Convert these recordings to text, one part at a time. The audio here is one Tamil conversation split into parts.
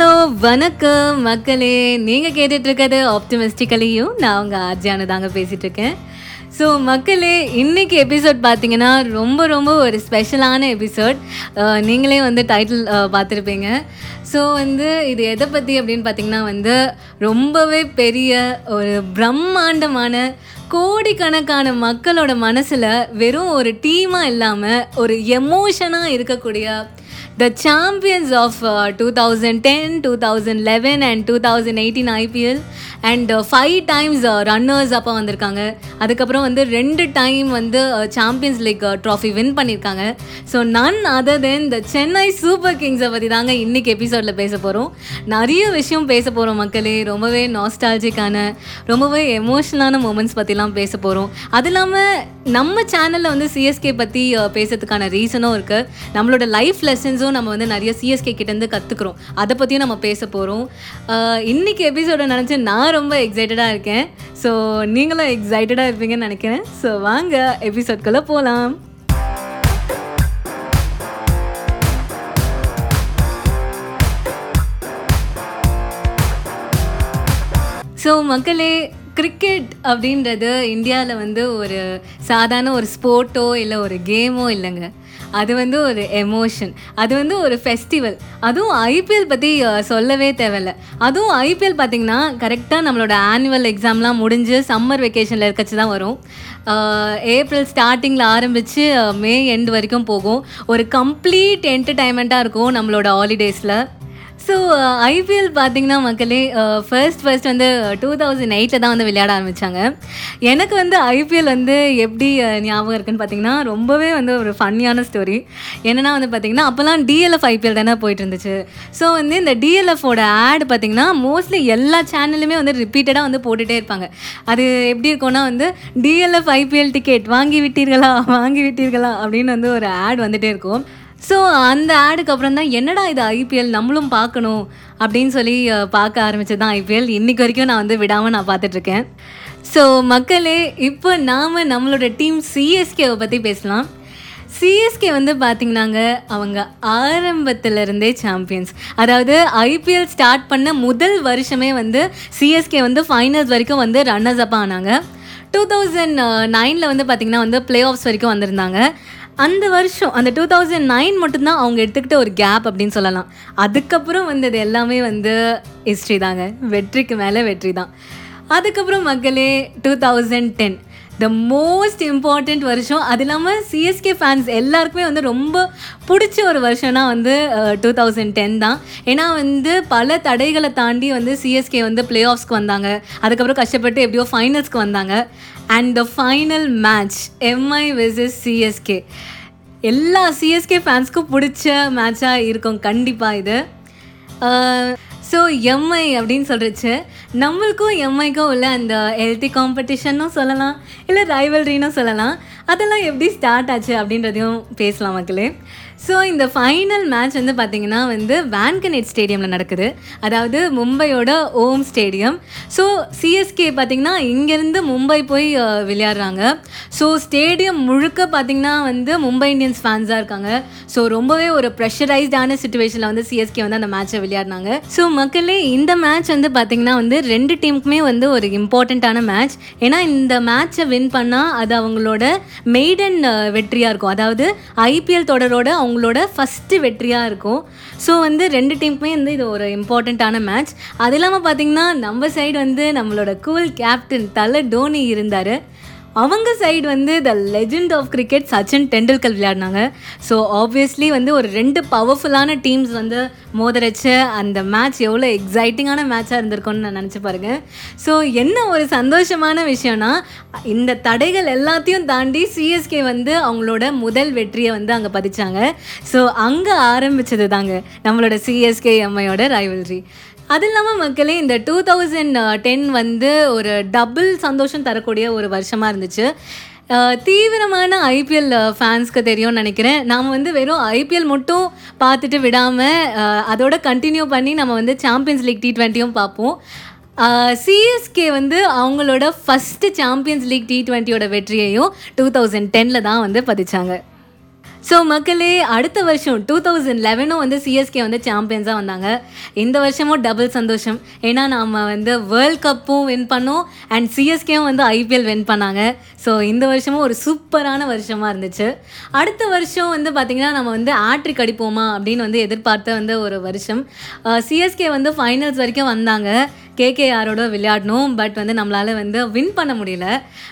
ஹலோ வணக்கம் மக்களே. நீங்கள் கேட்டுட்ருக்கிறது ஆப்டிமிஸ்டிக்கலையும் நான் உங்கள் ஆர்ஜியானு தாங்க பேசிகிட்ருக்கேன் ஸோ மக்களே இன்னைக்கு எபிசோட் பார்த்தீங்கன்னா ரொம்ப ரொம்ப ஒரு ஸ்பெஷலான எபிசோட் நீங்களே வந்து டைட்டில் பார்த்துருப்பீங்க ஸோ வந்து இது எதை பற்றி அப்படின்னு பார்த்தீங்கன்னா வந்து ரொம்பவே பெரிய ஒரு பிரம்மாண்டமான கோடிக்கணக்கான மக்களோட மனசில் வெறும் ஒரு டீமாக இல்லாமல் ஒரு எமோஷனாக இருக்கக்கூடிய the champions of uh, 2010, 2011, and 2018 IPL. And five times runners up வந்திருக்காங்க. அதுக்கப்புறம் வந்து ரெண்டு டைம் வந்து சாம்பியன்ஸ் லீக் ட்ராஃபி வின் பண்ணியிருக்காங்க. So none other than the Chennai Super கிங்ஸை பற்றி தாங்க இன்றைக்கி எபிசோடில் பேச போகிறோம் நிறைய விஷயம் பேச போகிறோம் மக்களே. ரொம்பவே நாஸ்டாலஜிக்கான ரொம்பவே எமோஷனலான மூமெண்ட்ஸ் பற்றிலாம் பேச போகிறோம் அது இல்லாமல் நம்ம சேனலில் வந்து சிஎஸ்கே பற்றி uh, பேசுறதுக்கான ரீசனும் இருக்குது நம்மளோட லைஃப் லெசன்ஸும் நம்ம வந்து நிறைய சிஎஸ்கே கிட்டேருந்து கற்றுக்குறோம் அதை பற்றியும் நம்ம பேச போகிறோம் uh, இன்றைக்கி எபிசோட நினச்சி நான் ரொம்ப எக்ஸைட்டடாக இருக்கேன். ஸோ நீங்களும் எக்ஸைட்டடாக இருப்பீங்கன்னு நினைக்கிறேன். ஸோ வாங்க எபிசோட்குள்ளே போகலாம் ஸோ மக்களே கிரிக்கெட் அப்படின்றது இந்தியாவில் வந்து ஒரு சாதாரண ஒரு ஸ்போர்ட்டோ இல்லை ஒரு கேமோ இல்லைங்க. அது வந்து ஒரு எமோஷன் அது வந்து ஒரு ஃபெஸ்டிவல் அதுவும் ஐபிஎல் பற்றி சொல்லவே தேவையில்ல. அதுவும் ஐபிஎல் பார்த்திங்கன்னா கரெக்டாக நம்மளோட ஆனுவல் எக்ஸாம்லாம் முடிஞ்சு சம்மர் வெக்கேஷனில் இருக்கச்சு தான் வரும். ஏப்ரல் ஸ்டார்டிங்கில் ஆரம்பித்து மே எண்ட் வரைக்கும் போகும். ஒரு கம்ப்ளீட் என்டர்டைன்மெண்ட்டாக இருக்கும் நம்மளோட ஹாலிடேஸில் ஸோ ஐபிஎல் uh, பார்த்தீங்கன்னா மக்களே uh, ஃபர்ஸ்ட் ஃபர்ஸ்ட் வந்து டூ தௌசண்ட் எயிட்டில் தான் வந்து விளையாட ஆரம்பித்தாங்க எனக்கு வந்து ஐபிஎல் வந்து எப்படி uh, ஞாபகம் இருக்குன்னு பார்த்தீங்கன்னா ரொம்பவே வந்து ஒரு ஃபன்னியான ஸ்டோரி என்னென்னா வந்து பார்த்திங்கன்னா அப்போல்லாம் டிஎல்எஃப் ஐபிஎல் தானே போயிட்டு இருந்துச்சு. ஸோ வந்து இந்த டிஎல்எஃபோட ஆட் பார்த்திங்கன்னா மோஸ்ட்லி எல்லா சேனலுமே வந்து ரிப்பீட்டடாக வந்து போட்டுகிட்டே இருப்பாங்க. அது எப்படி இருக்கும்னா வந்து டிஎல்எஃப் ஐபிஎல் டிக்கெட் வாங்கி விட்டீர்களா வாங்கி விட்டீர்களா அப்படின்னு வந்து ஒரு ஆட் வந்துகிட்டே இருக்கும். ஸோ அந்த ஆடுக்கு அப்புறம் தான் என்னடா இது ஐபிஎல் நம்மளும் பார்க்கணும் அப்படின்னு சொல்லி பார்க்க ஆரம்பிச்சது தான் ஐபிஎல். இன்றைக்கி வரைக்கும் நான் வந்து விடாமல் நான் பார்த்துட்ருக்கேன். ஸோ மக்களே இப்போ நாம் நம்மளோட டீம் சிஎஸ்கேவை பற்றி பேசலாம். சிஎஸ்கே வந்து பார்த்திங்கனாங்க அவங்க ஆரம்பத்திலிருந்தே சாம்பியன்ஸ் அதாவது ஐபிஎல் ஸ்டார்ட் பண்ண முதல் வருஷமே வந்து சிஎஸ்கே வந்து ஃபைனல்ஸ் வரைக்கும் வந்து ரன்னர்ஸ் அப்பாக ஆனாங்க டூ தௌசண்ட் நைனில் வந்து பார்த்திங்கன்னா வந்து பிளே ஆஃப்ஸ் வரைக்கும் வந்திருந்தாங்க. அந்த வருஷம் அந்த டூ தௌசண்ட் நைன் மட்டும்தான் அவங்க எடுத்துக்கிட்ட ஒரு கேப் அப்படின்னு சொல்லலாம். அதுக்கப்புறம் வந்தது எல்லாமே வந்து ஹிஸ்ட்ரி தாங்க. வெற்றிக்கு மேலே வெற்றி தான் அதுக்கப்புறம் மக்களே two thousand ten the most important வருஷம். அது இல்லாமல் சிஎஸ்கே ஃபேன்ஸ் எல்லாருக்குமே வந்து ரொம்ப பிடிச்ச ஒரு வருஷம்னா வந்து டூ தௌசண்ட் டென் தான். ஏன்னா வந்து பல தடைகளை தாண்டி வந்து சிஎஸ்கே வந்து பிளே ஆஃப்ஸ்க்கு வந்தாங்க. அதுக்கப்புறம் கஷ்டப்பட்டு எப்படியோ ஃபைனல்ஸ்க்கு வந்தாங்க. And the final match MI versus CSK எல்லா சிஎஸ்கே ஃபேன்ஸ்க்கும் பிடிச்ச மேட்சாக இருக்கும். கண்டிப்பாக இது. ஸோ எம்ஐ அப்படின்னு சொல்கிறச்சு நம்மளுக்கும் எம்ஐக்கும் உள்ள அந்த ஹெல்த்தி காம்படிஷன்னும் சொல்லலாம் இல்லை ரைவல்ரின்னு சொல்லலாம். அதெல்லாம் எப்படி ஸ்டார்ட் ஆச்சு அப்படின்றதையும் பேசலாம் மக்களே. ஸோ இந்த ஃபைனல் மேட்ச் வந்து பார்த்திங்கன்னா வந்து வேன்கனேட் ஸ்டேடியமில் நடக்குது. அதாவது மும்பையோட ஓம் ஸ்டேடியம் ஸோ சிஎஸ்கே பார்த்திங்கன்னா இங்கேருந்து மும்பை போய் விளையாடுறாங்க. ஸோ ஸ்டேடியம் முழுக்க பார்த்திங்கன்னா வந்து மும்பை இந்தியன்ஸ் ஃபேன்ஸாக இருக்காங்க. ஸோ ரொம்பவே ஒரு ப்ரெஷரைஸ்டான சுச்சுவேஷனில் வந்து சிஎஸ்கே வந்து அந்த மேட்ச்சை விளையாடினாங்க. ஸோ மக்களே இந்த மேட்ச் வந்து பார்த்திங்கன்னா வந்து ரெண்டு டீமுக்குமே வந்து ஒரு இம்பார்ட்டண்ட்டான மேட்ச் ஏன்னா இந்த மேட்ச்சை வின் பண்ணால் அது அவங்களோட மெய்டன் வெற்றியாக இருக்கும். அதாவது ஐபிஎல் தொடரோட அவங்களோட ஃபஸ்ட்டு வெற்றியாக இருக்கும். ஸோ வந்து ரெண்டு டீமுக்குமே வந்து இது ஒரு இம்பார்ட்டண்ட்டான மேட்ச் அது இல்லாமல் பார்த்திங்கன்னா நம்ம சைடு வந்து நம்மளோட கூல் கேப்டன் தலை டோனி இருந்தார். அவங்க சைடு வந்து the legend of cricket Sachin Tendulkar விளையாடினாங்க. So obviously வந்து ஒரு ரெண்டு பவர்ஃபுல்லான டீம்ஸ் வந்து மோதரச்ச அந்த மேட்ச் எவ்வளோ எக்ஸைட்டிங்கான மேட்சாக இருந்திருக்கும்னு நான் நினச்சி பாருங்கள் ஸோ என்ன ஒரு சந்தோஷமான விஷயம்னா இந்த தடைகள் எல்லாத்தையும் தாண்டி சிஎஸ்கே வந்து அவங்களோட முதல் வெற்றியை வந்து அங்கே பதிச்சாங்க. ஸோ அங்கே ஆரம்பித்தது தாங்க நம்மளோட சிஎஸ்கே எம்ஐயோட ரைவல்ரி அது இல்லாமல் மக்களே இந்த டூ தௌசண்ட் டென் வந்து ஒரு டபுள் சந்தோஷம் தரக்கூடிய ஒரு வருஷமாக இருந்துச்சு. தீவிரமான ஐபிஎல் ஃபேன்ஸ்க்கு தெரியும்னு நினைக்கிறேன். நாம் வந்து வெறும் ஐபிஎல் மட்டும் பார்த்துட்டு விடாமல் அதோட கண்டினியூ பண்ணி நம்ம வந்து சாம்பியன்ஸ் லீக் டி ட்வெண்ட்டியும் பார்ப்போம். சிஎஸ்கே வந்து அவங்களோட ஃபஸ்ட்டு சாம்பியன்ஸ் லீக் டி ட்வெண்ட்டியோட வெற்றியையும் டூ தௌசண்ட் டெனில் தான் வந்து பதிச்சாங்க. ஸோ மக்களே அடுத்த வருஷம் டூ தௌசண்ட் லெவனும் வந்து சிஎஸ்கே வந்து சாம்பியன்ஸாக வந்தாங்க. இந்த வருஷமும் டபுள் சந்தோஷம். ஏன்னா நாம் வந்து வேர்ல்ட் கப்பும் வின் பண்ணோம் அண்ட் சிஎஸ்கேவும் வந்து ஐபிஎல் வின் பண்ணாங்க. ஸோ இந்த வருஷமும் ஒரு சூப்பரான வருஷமாக இருந்துச்சு. அடுத்த வருஷம் வந்து பார்த்திங்கன்னா நம்ம வந்து ஆட்ரிக் அடிப்போமா அப்படின்னு வந்து எதிர்பார்த்த வந்து ஒரு வருஷம். சிஎஸ்கே வந்து ஃபைனல்ஸ் வரைக்கும் வந்தாங்க. கேகேஆரோட விளையாடணும். பட் வந்து நம்மளால் வந்து வின் பண்ண முடியல.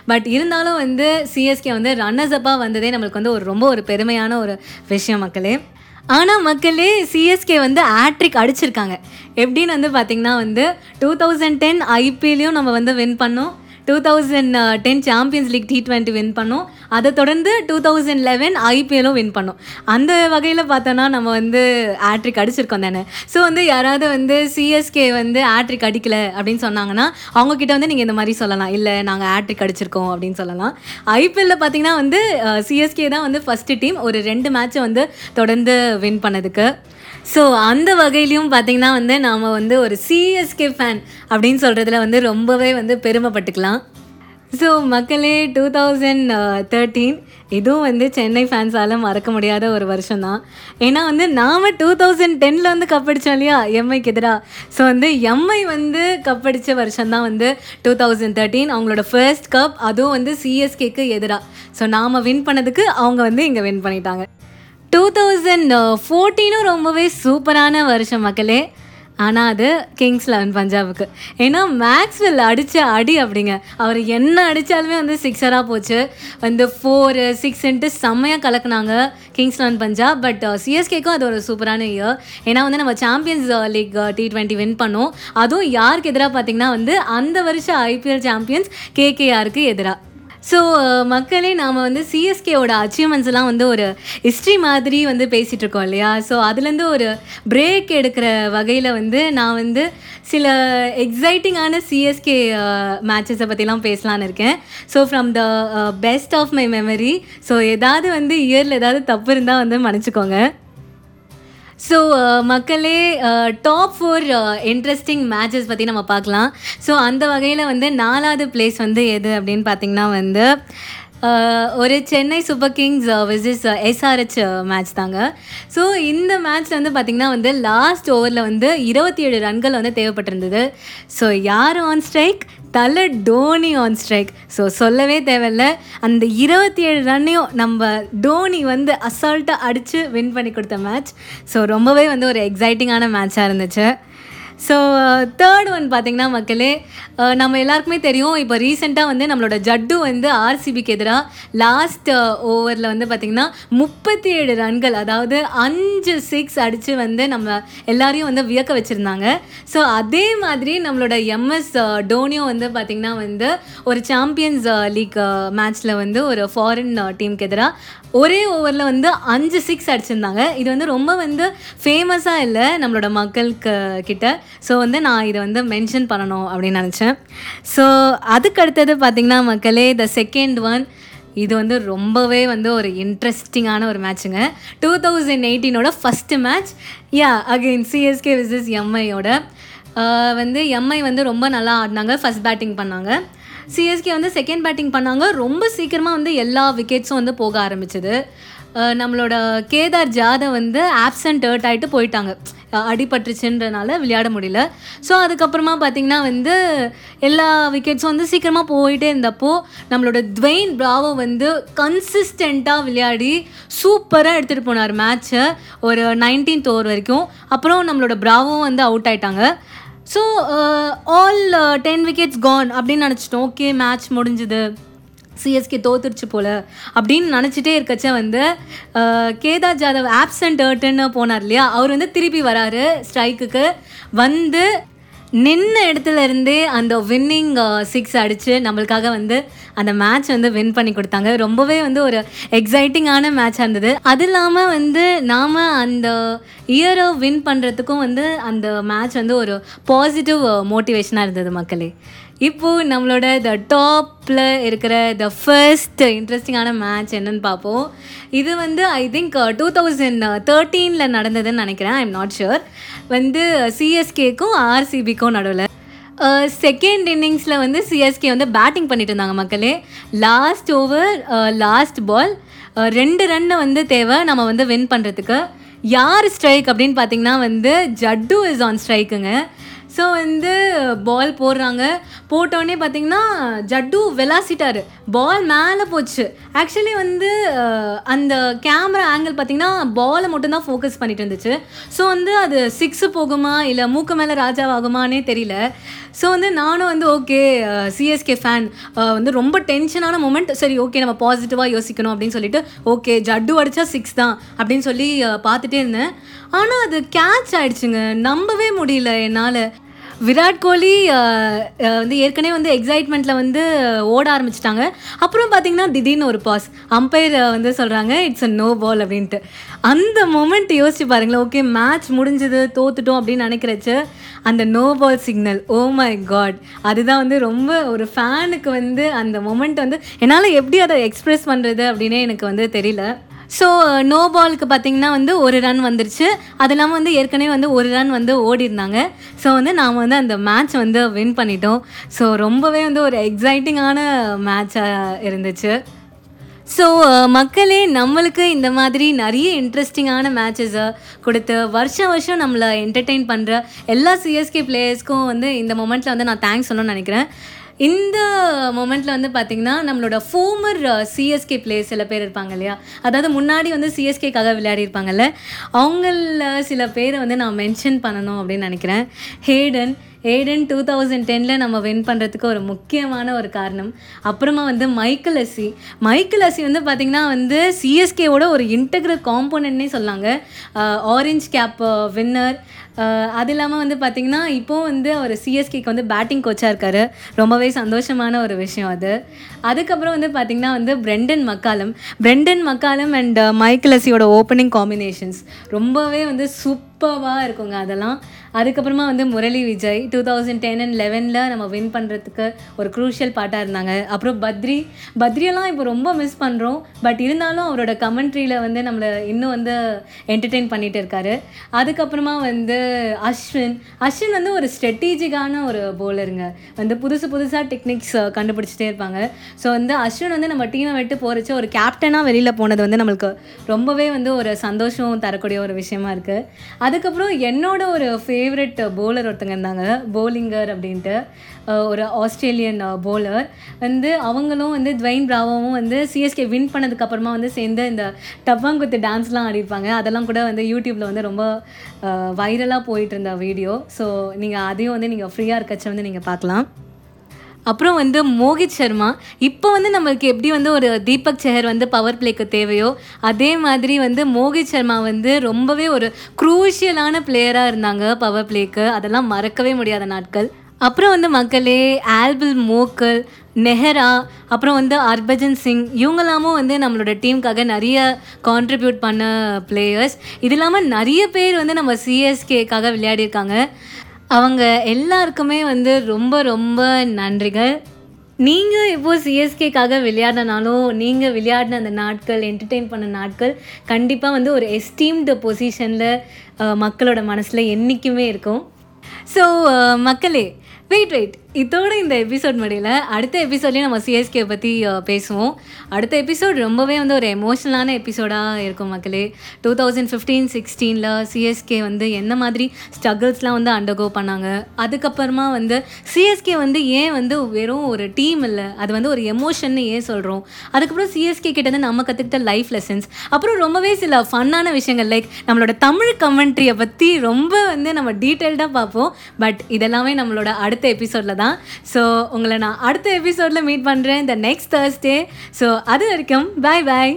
பட் இருந்தாலும் வந்து சிஎஸ்கே வந்து ரன்னர்ஸ் அப்பாக வந்ததே நம்மளுக்கு வந்து ஒரு ரொம்ப ஒரு பெருமையான ஒரு விஷயம் மக்களே. ஆனால் மக்களே சிஎஸ்கே வந்து ஆட்ரிக் அடிச்சிருக்காங்க. எப்படின்னு வந்து பார்த்திங்கன்னா வந்து டூ தௌசண்ட் டென் ஐபிஎல்லையும் நம்ம வந்து வின் பண்ணோம். Two thousand ten Champions League T twenty win பண்ணோம். அதை தொடர்ந்து டூ தௌசண்ட் லெவன் ஐபிஎல்லும் வின் பண்ணோம். அந்த வகையில் பார்த்தோன்னா நம்ம வந்து ஆட்ரிக் அடிச்சிருக்கோம் தானே. ஸோ வந்து யாராவது வந்து சிஎஸ்கே வந்து ஆட்ரிக் அடிக்கல அப்படின்னு சொன்னாங்கன்னா அவங்கக்கிட்ட வந்து நீங்கள் இந்த மாதிரி சொல்லலாம். இல்லை நாங்கள் ஆட்ரிக் அடிச்சிருக்கோம் அப்படின்னு சொல்லலாம். ஐபிஎல்ல பார்த்தீங்கன்னா வந்து சிஎஸ்கே தான் வந்து ஃபஸ்ட்டு டீம் ஒரு ரெண்டு மேட்ச்சை வந்து தொடர்ந்து வின் பண்ணதுக்கு. ஸோ அந்த வகையிலையும் பார்த்தீங்கன்னா வந்து நாம் வந்து ஒரு சிஎஸ்கே ஃபேன் அப்படின்னு சொல்கிறதுல வந்து ரொம்பவே வந்து பெருமைப்பட்டுக்கலாம். ஸோ மக்களே டூ தௌசண்ட் தேர்ட்டீன் இதுவும் வந்து சென்னை ஃபேன்ஸால் மறக்க முடியாத ஒரு வருஷம் தான் ஏன்னா வந்து நாம் டூ தௌசண்ட் டெனில் வந்து கப்படிச்சோம் இல்லையா? எம்ஐக்கு எதிராக ஸோ வந்து எம்ஐ வந்து கப்படித்த வருஷம் தான் வந்து டூ தௌசண்ட் தேர்ட்டீன் அவங்களோட ஃபர்ஸ்ட் கப் அதுவும் வந்து சிஎஸ்கேக்கு எதிராக ஸோ நாம் வின் பண்ணதுக்கு அவங்க வந்து இங்கே வின் பண்ணிட்டாங்க. டூ தௌசண்ட் ஃபோர்டீனும் ரொம்பவே சூப்பரான வருஷம் மக்களே. ஆனால் அது கிங்ஸ் லெவன் பஞ்சாபுக்கு. ஏன்னா மேக்ஸ்வெல் அடித்த அடி அப்படிங்க. அவர் என்ன அடித்தாலுமே வந்து சிக்ஸராக போச்சு. வந்து ஃபோரு சிக்ஸ்ன்ட்டு செம்மையாக கலக்குனாங்க கிங்ஸ் லெவன் பஞ்சாப். பட் சிஎஸ்கேக்கும் uh, அது ஒரு சூப்பரான இயர் ஏன்னா வந்து நம்ம Champions League T twenty win பண்ணோம். அதுவும் யாருக்கு எதிராக பார்த்திங்கன்னா வந்து அந்த வருஷம் ஐபிஎல் சாம்பியன்ஸ் கேகேஆருக்கு எதிராக ஸோ uh, மக்களே நாம் வந்து சிஎஸ்கேவோட அச்சீவ்மெண்ட்ஸ்லாம் வந்து ஒரு ஹிஸ்ட்ரி மாதிரி வந்து பேசிகிட்டு இருக்கோம் இல்லையா? ஸோ அதுலேருந்து ஒரு பிரேக் எடுக்கிற வகையில் வந்து நான் வந்து சில எக்ஸைட்டிங்கான சிஎஸ்கே மேட்சஸை பற்றிலாம் பேசலான்னு இருக்கேன். So from the best of my memory so ஏதாவது வந்து இயரில் ஏதாவது தப்பு இருந்தால் வந்து மன்னிச்சிக்கோங்க. ஸோ uh, மக்களே டாப் ஃபோர் இன்ட்ரெஸ்டிங் மேட்சஸ் பற்றி நம்ம பார்க்கலாம். ஸோ அந்த வகையில் வந்து நாலாவது பிளேஸ் வந்து எது அப்படின்னு பார்த்தீங்கன்னா வந்து ஒரு Chennai Super Kings versus SRH match தாங்க. ஸோ இந்த மேட்ச்சில் வந்து பார்த்திங்கன்னா வந்து லாஸ்ட் ஓவரில் வந்து இருபத்தி ஏழு ரன்கள் வந்து தேவைப்பட்டிருந்தது. ஸோ யார் ஆன் ஸ்ட்ரைக் தலை டோனி ஆன் ஸ்ட்ரைக் ஸோ சொல்லவே தேவையில்ல. அந்த இருபத்தி ஏழு ரன்னையும் நம்ம டோனி வந்து அசால்ட்டாக அடித்து வின் பண்ணி கொடுத்த மேட்ச் ஸோ ரொம்பவே வந்து ஒரு எக்ஸைட்டிங்கான மேட்சாக இருந்துச்சு. ஸோ தேர்ட் uh, ஒன் பார்த்திங்கன்னா மக்களே uh, நம்ம எல்லாருக்குமே தெரியும் இப்போ ரீசெண்டாக வந்து நம்மளோட ஜட்டு வந்து ஆர்சிபிக்கு எதிராக uh, லாஸ்ட் ஓவரில் வந்து பார்த்திங்கன்னா முப்பத்தி ஏழு ரன்கள் அதாவது அஞ்சு சிக்ஸ் அடித்து வந்து நம்ம எல்லாரையும் வந்து வியக்க வச்சுருந்தாங்க. ஸோ அதே மாதிரி நம்மளோட எம்எஸ் டோனியோ வந்து பார்த்திங்கன்னா வந்து ஒரு சாம்பியன்ஸ் லீக் மேட்ச்சில் வந்து ஒரு ஃபாரின் டீமுக்கு எதிராக ஒரே ஓவரில் வந்து அஞ்சு சிக்ஸ் அடிச்சிருந்தாங்க. இது வந்து ரொம்ப வந்து ஃபேமஸாக இல்லை நம்மளோட மக்களுக்கு கிட்ட. ஸோ வந்து நான் இதை வந்து மென்ஷன் பண்ணணும் அப்படின்னு நினச்சேன். ஸோ அதுக்கு அடுத்தது பார்த்திங்கன்னா மக்களே த செகண்ட் ஒன் இது வந்து ரொம்பவே வந்து ஒரு இன்ட்ரெஸ்டிங்கான ஒரு மேட்ச்சுங்க two thousand எயிட்டீனோட first match yeah again CSK versus எம்ஐயோட வந்து எம்ஐ வந்து ரொம்ப நல்லா ஆடினாங்க. ஃபஸ்ட் பேட்டிங் பண்ணாங்க. சிஎஸ்கே வந்து செகண்ட் பேட்டிங் பண்ணாங்க. ரொம்ப சீக்கிரமாக வந்து எல்லா விக்கெட்ஸும் வந்து போக ஆரம்பிச்சது. நம்மளோட கேதார் ஜாதவ் வந்து ஆப்சண்ட் ஹர்ட் ஆகிட்டு போயிட்டாங்க. அடிபட்டுச்சுன்றனால விளையாட முடியல. ஸோ அதுக்கப்புறமா பார்த்திங்கன்னா வந்து எல்லா விக்கெட்ஸும் வந்து சீக்கிரமாக போயிட்டே இருந்தப்போ நம்மளோட த்வெயின் பிராவோ வந்து கன்சிஸ்டண்ட்டாக விளையாடி சூப்பராக எடுத்துகிட்டு போனார் மேட்ச்சை ஒரு நைன்டீன்த் ஓவர் வரைக்கும். அப்புறம் நம்மளோட பிராவும் வந்து அவுட் ஆயிட்டாங்க. So all ten wickets gone அப்படின்னு நினச்சிட்டோம். ஓகே மேட்ச் முடிஞ்சுது. சிஎஸ்கே தோத்துருச்சு போல். அப்படின்னு நினச்சிட்டே இருக்கச்ச வந்து கேதார் ஜாதவ் ஆப்சண்ட் ஹர்ட்டுன்னு போனார் இல்லையா? அவர் வந்து திருப்பி வராரு ஸ்ட்ரைக்குக்கு வந்து நின்ன இடத்துல இருந்தே அந்த வின்னிங் சிக்ஸ் அடித்து நம்மளுக்காக வந்து அந்த மேட்ச் வந்து வின் பண்ணி கொடுத்தாங்க. ரொம்பவே வந்து ஒரு எக்ஸைட்டிங்கான மேட்சாக இருந்தது. அது இல்லாமல் வந்து நாம் அந்த இயரை வின் பண்ணுறதுக்கும் வந்து அந்த மேட்ச் வந்து ஒரு பாசிட்டிவ் மோட்டிவேஷனாக uh, இருந்தது மக்களே. இப்போது நம்மளோட த டாப்பில் இருக்கிற த ஃபர்ஸ்ட் இன்ட்ரெஸ்டிங்கான மேட்ச் என்னன்னு பார்ப்போம். இது வந்து ஐ திங்க் டூ தௌசண்ட் தேர்ட்டீனில் நடந்ததுன்னு நினைக்கிறேன். ஐ எம் நாட் ஷுர் வந்து uh, சிஎஸ்கேக்கும் ஆர்சிபிக்கும் நடுவில். செகண்ட் uh, இன்னிங்ஸில் வந்து சிஎஸ்கே வந்து பேட்டிங் பண்ணிட்டு இருந்தாங்க மக்களே. லாஸ்ட் ஓவர் லாஸ்ட் பால் ரெண்டு ரன்னை வந்து தேவை நம்ம வந்து வின் பண்ணுறதுக்கு யார் ஸ்ட்ரைக் அப்படின்னு பார்த்தீங்கன்னா வந்து ஜட்டு இஸ் ஆன் ஸ்ட்ரைக்குங்க ஸோ வந்து பால் போடுறாங்க. போட்டோடனே பார்த்தீங்கன்னா ஜட்டு விளாசிட்டாரு. பால் மேலே போச்சு. ஆக்சுவலி வந்து அந்த கேமரா ஆங்கிள் பார்த்தீங்கன்னா பாலை மட்டும்தான் ஃபோக்கஸ் பண்ணிட்டு இருந்துச்சு. ஸோ வந்து அது சிக்ஸு போகுமா இல்லை மூக்கு மேலே ராஜாவாகுமானே தெரியல. ஸோ வந்து நானும் வந்து ஓகே சிஎஸ்கே ஃபேன் வந்து ரொம்ப டென்ஷனான மூமெண்ட் சரி ஓகே நம்ம பாசிட்டிவாக யோசிக்கணும் அப்படின்னு சொல்லிட்டு ஓகே ஜட்டு அடித்தா சிக்ஸ் தான் அப்படின்னு சொல்லி பார்த்துட்டே இருந்தேன். ஆனால் அது கேட்ச் ஆயிடுச்சுங்க. நம்பவே முடியல என்னால். விராட் கோலி வந்து ஏற்கனவே வந்து எக்ஸைட்மெண்ட்டில் வந்து ஓட ஆரம்பிச்சிட்டாங்க. அப்புறம் பார்த்தீங்கன்னா திடீர்னு ஒரு பாஸ் அம்பையர் வந்து சொல்கிறாங்க இட்ஸ் அ நோ பால் அப்படின்ட்டு. அந்த மொமெண்ட் யோசிச்சு பாருங்களேன். ஓகே மேட்ச் முடிஞ்சது தோத்துட்டோம் அப்படின்னு நினைக்கிறச்சு அந்த no ball signal oh my God அதுதான் வந்து ரொம்ப ஒரு ஃபேனுக்கு வந்து அந்த மொமெண்ட் வந்து என்னால் எப்படி அதை எக்ஸ்ப்ரெஸ் பண்ணுறது அப்படின்னே எனக்கு வந்து தெரியல. ஸோ நோ uh, பாலுக்கு பார்த்தீங்கன்னா வந்து ஒரு ரன் வந்துருச்சு. அது இல்லாமல் வந்து ஏற்கனவே வந்து ஒரு ரன் வந்து ஓடி இருந்தாங்க ஸோ வந்து நாம் வந்து அந்த மேட்ச் வந்து வின் பண்ணிட்டோம். ஸோ ரொம்பவே வந்து ஒரு எக்ஸைட்டிங்கான மேட்சாக இருந்துச்சு. ஸோ uh, மக்களே நம்மளுக்கு இந்த மாதிரி நிறைய இன்ட்ரெஸ்டிங்கான மேட்சஸை கொடுத்து வருஷம் வருஷம் நம்மளை என்டர்டெயின் பண்ணுற எல்லா சிஎஸ்கே பிளேயர்ஸ்க்கும் வந்து இந்த மொமெண்ட்டில் வந்து நான் தேங்க்ஸ் சொல்லணும்னு நினைக்கிறேன். இந்த மொமெண்ட்டில் வந்து பார்த்திங்கன்னா நம்மளோட ஃபோமர் சிஎஸ்கே பிளேயர்ஸ் சில பேர் இருப்பாங்க இல்லையா? அதாவது முன்னாடி வந்து சிஎஸ்கேக்காக விளையாடி இருப்பாங்கல்ல அவங்கள சில பேரை வந்து நான் மென்ஷன் பண்ணணும் அப்படின்னு நினைக்கிறேன். ஹேடன் ஏடன் டூ தௌசண்ட் டெனில் நம்ம வின் பண்ணுறதுக்கு ஒரு முக்கியமான ஒரு காரணம். அப்புறமா வந்து மைக்கேல் அசி மைக்கேல் அசி வந்து பார்த்திங்கன்னா வந்து சிஎஸ்கேவோட ஒரு இன்டெகிரல் காம்போனன்ட்னே சொல்லாங்க. ஆரஞ்ச் கேப் வின்னர் அது இல்லாமல் வந்து பார்த்திங்கன்னா இப்போது வந்து அவர் சிஎஸ்கேக்கு வந்து பேட்டிங் கோச்சாக இருக்கார். ரொம்பவே சந்தோஷமான ஒரு விஷயம் அது. அதுக்கப்புறம் வந்து பார்த்திங்கன்னா வந்து Brendon McCullum Brendon McCullum and Michael அசியோட opening combinations ரொம்பவே வந்து சூப்பர்வாக இருக்குங்க அதெல்லாம். அதுக்கப்புறமா வந்து Murali Vijay two thousand ten and லெவனில் நம்ம வின் பண்ணுறதுக்கு ஒரு க்ரூஷியல் பார்ட்டாக இருந்தாங்க. அப்புறம் பத்ரி. பத்ரியெல்லாம் இப்போ ரொம்ப மிஸ் பண்ணுறோம் பட் இருந்தாலும் அவரோட கமெண்ட்ரியில் வந்து நம்மளை இன்னும் வந்து என்டர்டெயின் பண்ணிகிட்டு இருக்காரு. அதுக்கப்புறமா வந்து அஸ்வின். அஸ்வின் வந்து ஒரு ஸ்ட்ரெட்டிஜிக்கான ஒரு போலருங்க வந்து புதுசு புதுசாக டெக்னிக்ஸ் கண்டுபிடிச்சிட்டே இருப்பாங்க. ஸோ வந்து அஸ்வின் வந்து நம்ம டீமை விட்டு போகிறச்சு ஒரு கேப்டனாக வெளியில் போனது வந்து நம்மளுக்கு ரொம்பவே வந்து ஒரு சந்தோஷம் தரக்கூடிய ஒரு விஷயமா இருக்குது அதுக்கப்புறம் என்னோட ஒரு ஃபேவரட் போலர் uh, ஒருத்தங்க இருந்தாங்க. போலிங்கர் அப்படின்ட்டு uh, ஒரு ஆஸ்திரேலியன் போலர் uh, வந்து அவங்களும் வந்து துவைன் பிராவோவும் வந்து சிஎஸ்கே வின் பண்ணதுக்கப்புறமா வந்து சேர்ந்து இந்த டப்பாங்குத்து டான்ஸ்லாம் ஆடிருப்பாங்க. அதெல்லாம் கூட வந்து யூடியூப்பில் வந்து ரொம்ப வைரலாக போயிட்டு இருந்த வீடியோ ஸோ நீங்கள் அதையும் வந்து நீங்கள் ஃப்ரீயாக இருக்கச்ச வந்து நீங்கள் பார்க்கலாம். அப்புறம் வந்து மோகித் சர்மா. இப்போ வந்து நம்மளுக்கு எப்படி வந்து ஒரு தீபக் செஹர் வந்து பவர் பிளேக்கு தேவையோ அதே மாதிரி வந்து மோகித் சர்மா வந்து ரொம்பவே ஒரு குரூஷியலான பிளேயராக இருந்தாங்க பவர் பிளேக்கு அதெல்லாம் மறக்கவே முடியாத நாட்கள். அப்புறம் வந்து மக்களே ஆல்பில் மோக்கல் நெஹரா அப்புறம் வந்து ஹர்பஜன் சிங் இவங்கெல்லாமும் வந்து நம்மளோட டீமுக்காக நிறைய கான்ட்ரிபியூட் பண்ண பிளேயர்ஸ் இது இல்லாமல் நிறைய பேர் வந்து நம்ம சிஎஸ்கேக்காக விளையாடியிருக்காங்க. அவங்க எல்லாருக்குமே வந்து ரொம்ப ரொம்ப நன்றிகள். நீங்கள் இப்போது சிஎஸ்கேக்காக விளையாடினாலும் நீங்கள் விளையாடின அந்த நாட்கள் என்டர்டெயின் பண்ண நாட்கள் கண்டிப்பாக வந்து ஒரு எஸ்டீம்டு பொசிஷனில் மக்களோட மனசில் என்றைக்குமே இருக்கும். ஸோ மக்களே வெயிட் வெயிட் இதோட இந்த எபிசோட் முடியல. அடுத்த எபிசோட்லேயும் நம்ம சிஎஸ்கே பற்றி பேசுவோம். அடுத்த எபிசோட் ரொம்பவே வந்து ஒரு எமோஷனலான எபிசோடாக இருக்கும் மக்களே. டூ தௌசண்ட் ஃபிஃப்டீன் சிக்ஸ்டீனில் சிஎஸ்கே வந்து என்ன மாதிரி ஸ்ட்ரகிள்ஸ்லாம் வந்து அண்டர்கோ பண்ணாங்க. அதுக்கப்புறமா வந்து சிஎஸ்கே வந்து ஏன் வந்து வெறும் ஒரு டீம் இல்லை அது வந்து ஒரு எமோஷன்னு ஏன் சொல்கிறோம் அதுக்கப்புறம் சிஎஸ்கே கிட்டேருந்து நம்ம கற்றுக்கிட்ட லைஃப் லெசன்ஸ் அப்புறம் ரொம்பவே சில ஃபன்னான விஷயங்கள் லைக் நம்மளோட தமிழ் கமெண்ட்ரியை பற்றி ரொம்ப வந்து நம்ம டீட்டெயில்டாக பார்ப்போம். பட் இதெல்லாமே நம்மளோட அடுத்த எபிசோடில் தான். ஸோ உங்களை நான் அடுத்த எபிசோடில் மீட் பண்ணுறேன் இந்த நெக்ஸ்ட் தேர்ஸ்டே ஸோ அது வரைக்கும் பாய் பாய்